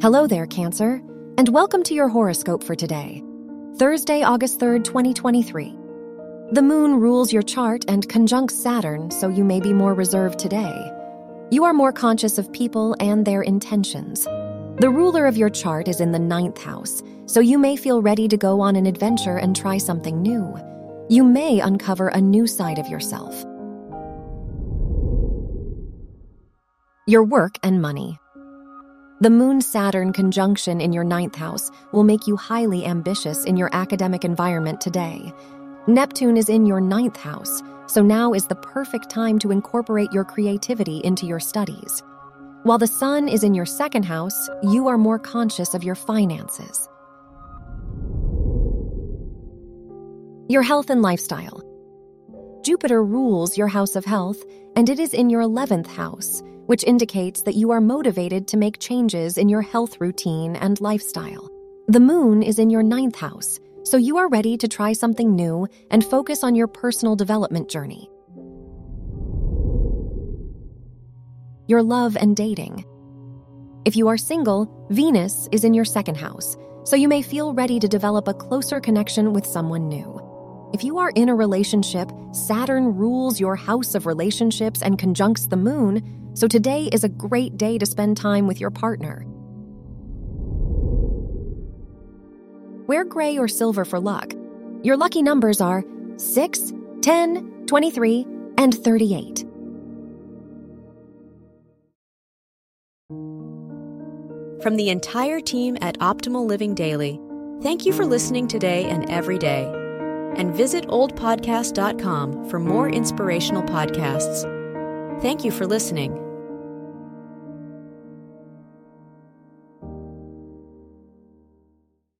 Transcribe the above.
Hello there, Cancer, and welcome to your horoscope for today, Thursday, August 3rd, 2023. The moon rules your chart and conjuncts Saturn, so you may be more reserved today. You are more conscious of people and their intentions. The ruler of your chart is in the ninth house, so you may feel ready to go on an adventure and try something new. You may uncover a new side of yourself. Your work and money. The Moon Saturn conjunction in your ninth house will make you highly ambitious in your academic environment today. Neptune is in your ninth house, so now is the perfect time to incorporate your creativity into your studies. While the Sun is in your second house, you are more conscious of your finances. Your health and lifestyle. Jupiter rules your house of health, and it is in your 11th house, which indicates that you are motivated to make changes in your health routine and lifestyle. The moon is in your ninth house, so you are ready to try something new and focus on your personal development journey. Your love and dating. If you are single, Venus is in your second house, so you may feel ready to develop a closer connection with someone new. If you are in a relationship, Saturn rules your house of relationships and conjuncts the moon, so today is a great day to spend time with your partner. Wear gray or silver for luck. Your lucky numbers are 6, 10, 23, and 38. From the entire team at Optimal Living Daily, thank you for listening today and every day. And visit oldpodcast.com for more inspirational podcasts. Thank you for listening.